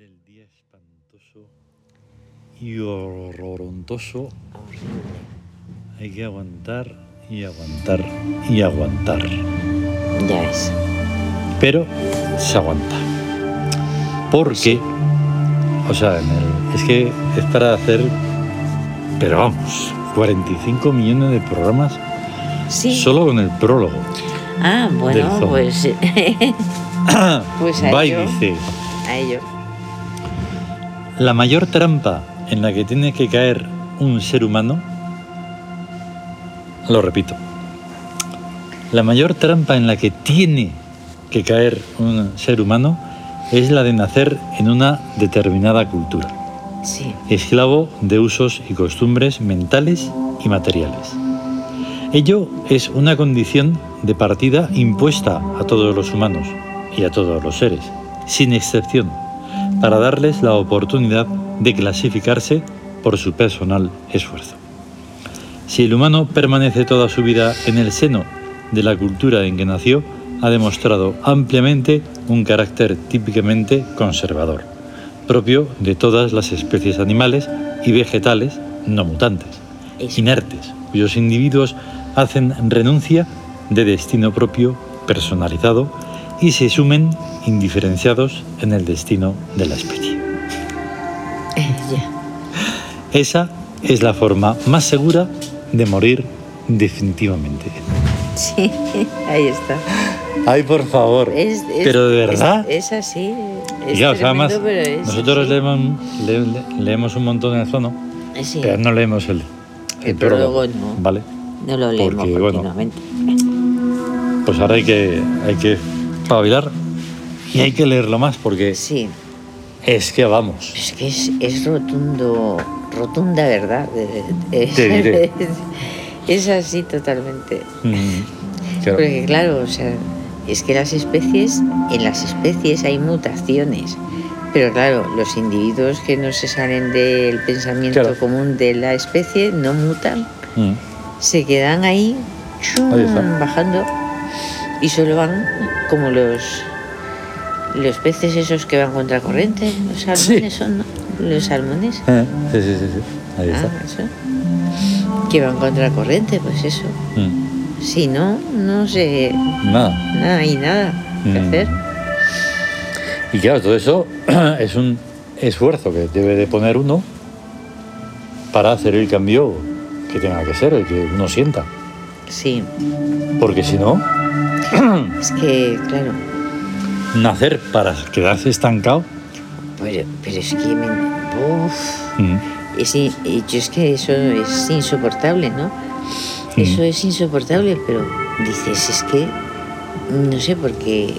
del día espantoso y horrorontoso hay que aguantar y aguantar y aguantar. Ya ves. Pero se aguanta. Porque, o sea, es que es para hacer, pero vamos, 45 millones de programas Sí. solo con el prólogo. Ah, bueno, pues Pues a ello. dice, a ello. La mayor trampa en la que tiene que caer un ser humano, lo repito, la mayor trampa en la que tiene que caer un ser humano es la de nacer en una determinada cultura, Sí. esclavo de usos y costumbres mentales y materiales. Ello es una condición de partida impuesta a todos los humanos y a todos los seres, sin excepción, para darles la oportunidad de clasificarse por su personal esfuerzo. Si el humano permanece toda su vida en el seno de la cultura en que nació, ha demostrado ampliamente un carácter típicamente conservador, propio de todas las especies animales y vegetales no mutantes, inertes, cuyos individuos hacen renuncia de destino propio personalizado y se sumen indiferenciados en el destino de la especie. Ya. Esa es la forma más segura de morir definitivamente. Sí, ahí está. Ay, por favor. Es, es- pero de verdad. Es, es así. Es Y claro, o sea, además, nosotros así. leemos, le- le- leemos un montón en el zono, sí, pero no leemos el, El prólogo no. ¿Vale? no lo leemos porque, bueno, continuamente. Pues ahora hay que, hay que pabilar y hay que leerlo más porque Sí, es que vamos. es que es, es rotundo, rotunda verdad. Es, Te diré. es así totalmente. Mm, claro. Porque claro, o sea, es que las especies, en las especies hay mutaciones. Pero claro, los individuos que no se salen del pensamiento Claro. común de la especie no mutan, Mm, se quedan ahí, chum, Ahí bajando y solo van como los los peces esos que van contra corriente, los salmones son, ¿no? Los salmones. eh, Sí, sí, sí, sí. Ahí está. Ah, eso. Que van contra corriente, pues eso. Mm, Si no, no sé, Nada. nada hay nada que Mm. hacer. Y claro, todo eso es un esfuerzo que debe de poner uno para hacer el cambio que tenga que ser, el que uno sienta. Sí, Porque si no, es que, claro, nacer para quedarse estancado. pero, pero es que, me- uf, mm, es, yo es que eso es insoportable, ¿no? Mm. Eso es insoportable, pero dices, es que, no sé, porque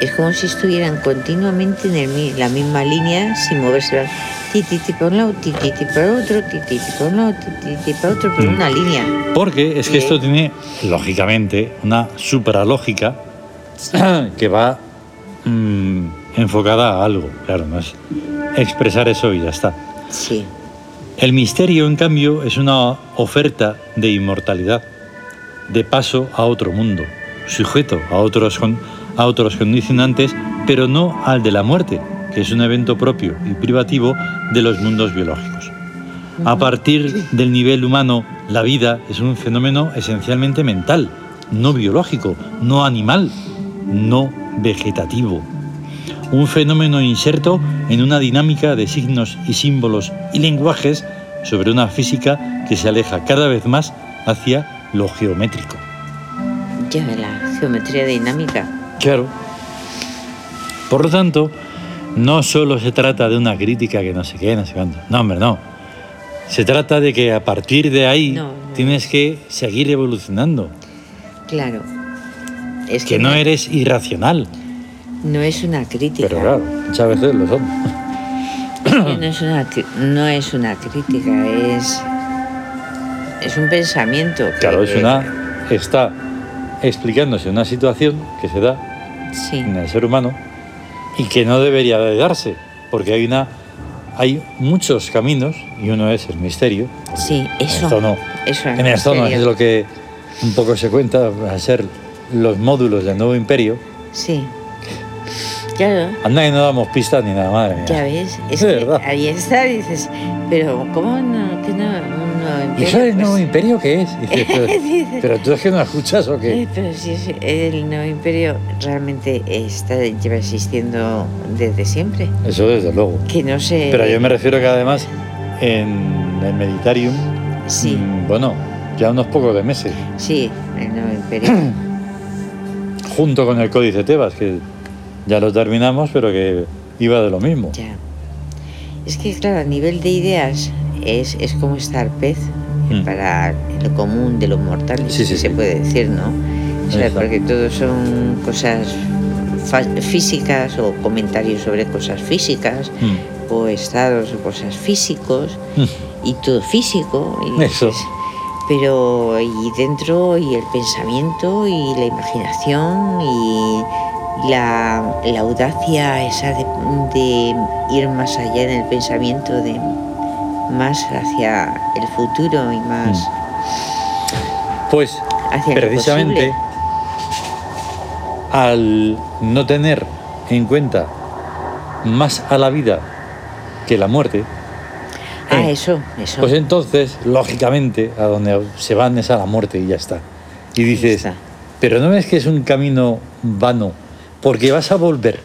es como si estuvieran continuamente en el la misma línea sin moverse. van Ti, ti, ti para un lado, ti, ti, ti para otro, ti, ti, ti para un lado, ti, ti, ti para otro, pero Mm. una línea. Porque es que Bien. esto tiene, lógicamente, una supralógica que va mm, enfocada a algo. Claro, no es expresar eso y ya está. Sí, El misterio, en cambio, es una oferta de inmortalidad, de paso a otro mundo, sujeto a otros, con- a otros condicionantes, pero no al de la muerte, que es un evento propio y privativo de los mundos biológicos. A partir del nivel humano, la vida es un fenómeno esencialmente mental, no biológico, no animal, no vegetativo. Un fenómeno inserto en una dinámica de signos y símbolos y lenguajes sobre una física que se aleja cada vez más hacia lo geométrico. ya la geometría dinámica. Claro. Por lo tanto, no solo se trata de una crítica que no sé qué, no sé cuánto. No, hombre, no. Se trata de que a partir de ahí No, no. tienes que seguir evolucionando. Claro. Es Que no eres irracional. no es una crítica. Pero claro, muchas veces lo son. No es una, no es una crítica, es, es un pensamiento. que- Claro, es una. Está explicándose una situación que se da Sí, en el ser humano y que no debería de darse, porque hay una. Hay muchos caminos y uno es el misterio. sí, eso. Esto no. Eso En esto no serio. es lo que un poco se cuenta a ser los módulos del nuevo imperio, Sí, Claro. Anda que no damos pistas ni nada, madre mía. Ya ves, es que verdad. ahí está, dices, pero ¿cómo no? Que no un nuevo ¿Y eso del imperio? nuevo Pues, imperio qué es? Dices, pero, dices, pero tú es que no escuchas o qué. pero si es, el nuevo imperio realmente está, lleva existiendo desde siempre. Eso desde luego. Que no sé. Pero yo me refiero que además en el Meditarium, Sí, mm, bueno, ya unos pocos de meses, sí, el nuevo imperio. junto con el Códice Tebas, que ya lo terminamos, pero que iba de lo mismo. ya. Es que, claro, a nivel de ideas es, es como estar pez Mm. para lo común de los mortales, Sí, sí, si se puede decir, ¿no? O sea, Exacto. porque todos son cosas físicas o comentarios sobre cosas físicas Mm. o estados o cosas físicos Mm. y todo físico. y Eso. Pero y dentro y el pensamiento y la imaginación y la, la audacia esa de, de ir más allá en el pensamiento, de más hacia el futuro y más Pues hacia lo precisamente al no tener en cuenta más a la vida que la muerte, Ah, eso, eso. pues entonces, lógicamente, a donde se van es a la muerte y ya está. Y dices, está. pero no ves que es un camino vano, porque vas a volver.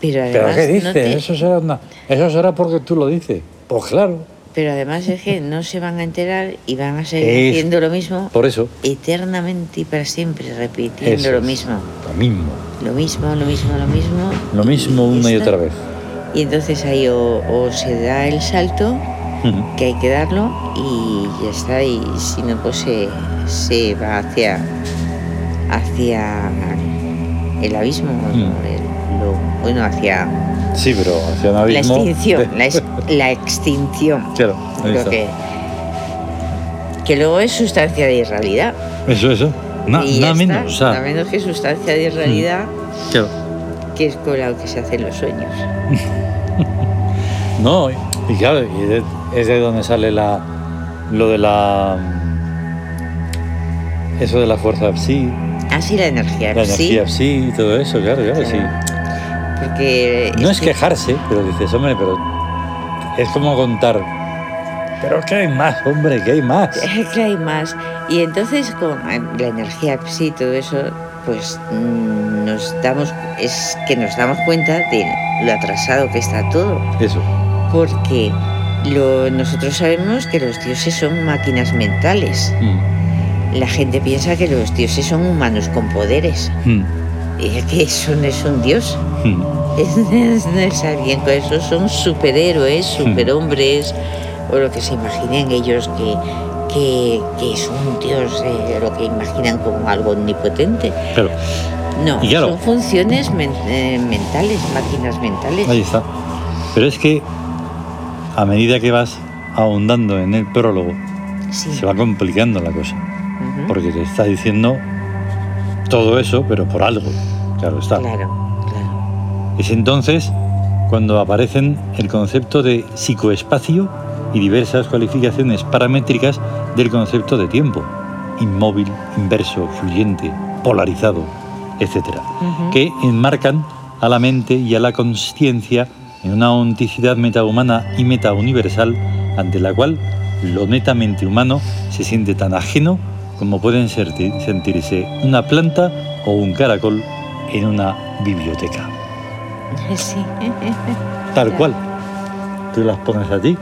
pero ¿Pero además, qué no dices? te- Eso, será una- eso será porque tú lo dices. Pues claro, pero además es que no se van a enterar y van a seguir Es- haciendo lo mismo por eso, eternamente y para siempre, repitiendo Eso lo mismo. lo mismo. Lo mismo, lo mismo, lo mismo. Lo mismo una y otra vez. Y entonces ahí o, o se da el salto, que hay que darlo, y ya está. Y si no, pues se, se va hacia, hacia el abismo. Mm. El- lo- bueno, hacia Sí, pero hacia un la abismo. extinción. La, ex- la extinción. Claro, ahí está. que, que luego es sustancia de irrealidad. Eso, eso. Na- y nada está. menos. O sea, Nada menos que sustancia de irrealidad, claro. Que es con lo que se hacen los sueños. No, y claro, y de- es de donde sale la lo de la eso de la fuerza psi, Así la energía. la sí, energía psi y todo eso, claro, claro, sí. Porque No es que- quejarse, pero dices, hombre, pero es como contar. Pero que hay más, hombre, que hay más. que hay más. Y entonces con la energía psi y todo eso, pues mm, nos damos, es que nos damos cuenta de lo atrasado que está todo. Eso. Porque lo, nosotros sabemos que los dioses son máquinas mentales. Mm, La gente piensa que los dioses son humanos con poderes. mm, Y que eso no es un dios. mm. Es, no es alguien con eso, son superhéroes, superhombres, o lo que se imaginen ellos que, que, que es un dios, eh, lo que imaginan como algo omnipotente. Claro, No, claro. son funciones men- eh, mentales, máquinas mentales. ahí está. Pero es que a medida que vas ahondando en el prólogo, Sí. se va complicando la cosa. Porque te está diciendo todo eso, pero por algo. Claro está. Claro, claro. Es entonces cuando aparecen el concepto de psicoespacio y diversas cualificaciones paramétricas del concepto de tiempo, inmóvil, inverso, fluyente, polarizado, etc., que enmarcan a la mente y a la conciencia en una onticidad metahumana y metauniversal ante la cual lo netamente humano se siente tan ajeno como pueden sentirse una planta o un caracol en una biblioteca. Sí. Tal cual. Tú las pones a ti,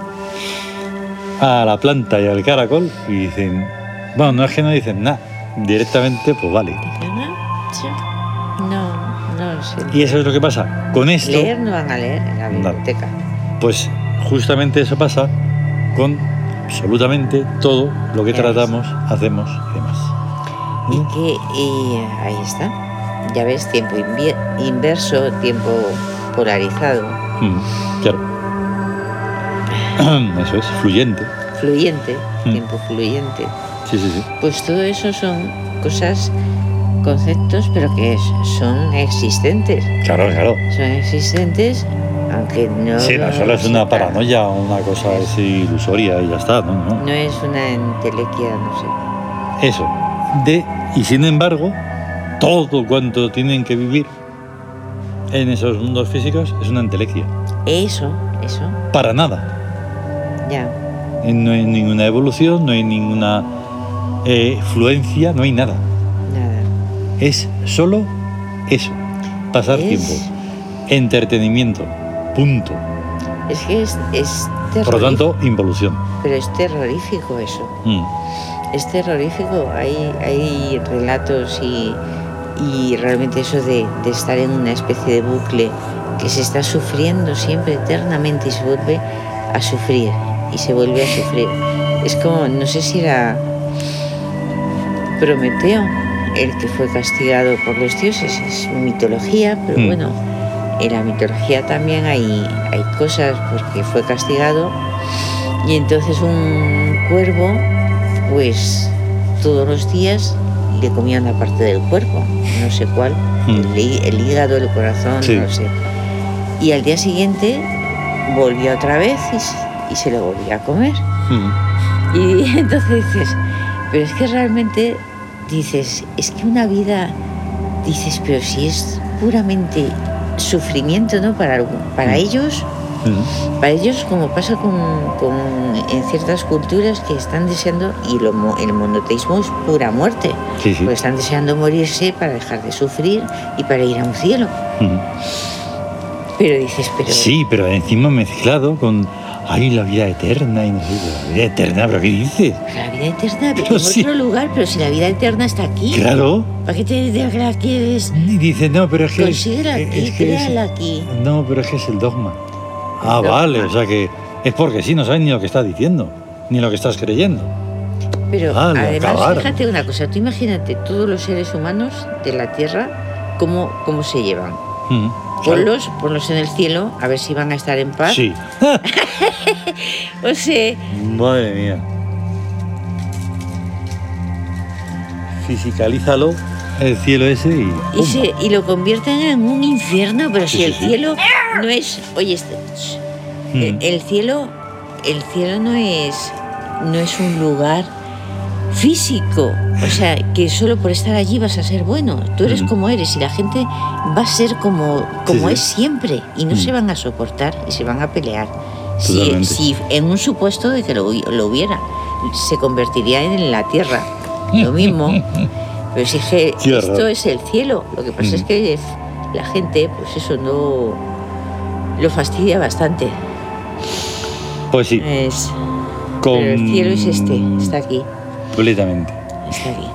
a la planta y al caracol y dicen, bueno, no es que no dicen nada, directamente pues vale. "No, No, sé. Y eso es lo que pasa. Con esto, Leer no van a leer en la No. biblioteca. pues justamente eso pasa con absolutamente todo lo que ves. tratamos, hacemos y demás. Y que y ahí está. Ya ves, tiempo inverso, tiempo polarizado, Mm, claro. Eso es, fluyente. fluyente, Mm. tiempo fluyente. Sí, sí, sí. Pues todo eso son cosas, conceptos, pero que son existentes. Claro, claro. Son existentes, aunque no. Sí, no solo es una paranoia o una cosa así ilusoria y ya está, no, no. No es una entelequia, no sé. Eso. De, y sin embargo, todo cuanto tienen que vivir en esos mundos físicos es una entelequia. Eso, eso, Para nada. Ya. No hay ninguna evolución, no hay ninguna eh, fluencia, no hay nada. Nada. Es solo eso. Pasar Es- tiempo. Entretenimiento. Punto. Es que es, es Por lo tanto, involución. Pero es terrorífico eso. Mm. Es terrorífico. Hay, hay relatos y, y realmente eso de, de estar en una especie de bucle que se está sufriendo siempre eternamente y se vuelve a sufrir y se vuelve a sufrir. Es como, no sé si era Prometeo el que fue castigado por los dioses, es mitología, pero Mm. bueno, en la mitología también hay, hay cosas porque fue castigado y entonces un cuervo, pues todos los días le comía una parte del cuerpo, no sé cuál, Mm. el, el hígado, el corazón, Sí. no sé. Y al día siguiente volvía otra vez y, y se lo volvía a comer. Mm. Y entonces dices, pero es que realmente dices, es que una vida, dices, pero si es puramente sufrimiento, ¿no? Para, para Mm. ellos, Mm. para ellos como pasa con, con- en ciertas culturas que están deseando, y lo el monoteísmo es pura muerte, Sí, sí. porque están deseando morirse para dejar de sufrir y para ir a un cielo. Pero dices, pero... Sí, pero encima mezclado con. Ay, la vida eterna y no sé, la vida eterna, pero ¿qué dices? La vida eterna, pero Pero en sí. otro lugar, pero si la vida eterna está aquí, Claro. ¿para qué te, la quieres? Y dice, no, pero es que. Considera es aquí, que es- créala aquí. No, pero es que es el dogma. Ah, dogma. vale, o sea que es porque sí, no sabes ni lo que estás diciendo, ni lo que estás creyendo. Pero Vale, además, acabaron. fíjate una cosa, tú imagínate todos los seres humanos de la Tierra, cómo, cómo se llevan. Mm. Ponlos, ponlos en el cielo, a ver si van a estar en paz. Sí. O sea, Madre mía. Fisicalízalo, el cielo ese y. y, ¡pum! se- y lo convierten en un infierno, pero si el cielo no es... Oye, este- el, el cielo, el cielo no es, no es un lugar físico. O sea, que solo por estar allí vas a ser bueno. Tú eres Mm. como eres y la gente va a ser como, como sí. es siempre. Y no Mm. se van a soportar y se van a pelear. Si, si en un supuesto de que lo, lo hubiera, se convertiría en la tierra. Lo mismo. Pero si esto es el cielo. Lo que pasa Mm. es que la gente, pues eso no lo fastidia bastante. Pues sí, Es, con... Pero el cielo es este, está aquí, Completamente. está aquí.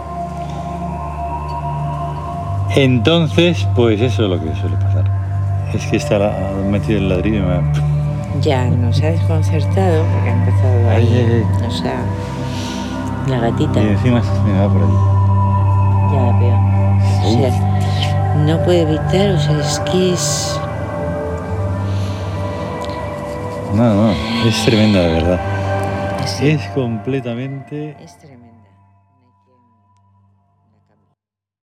Entonces, pues eso es lo que suele pasar. Es que está la- metido el ladrillo y me... Ya nos ha desconcertado porque ha empezado Ay, ahí, ay, o sea, la gatita, Y encima se me va por allí. ya la veo. O sea, no puede evitar, o sea, es que es... No, no, es tremenda de verdad. Es, Es completamente es tremendo.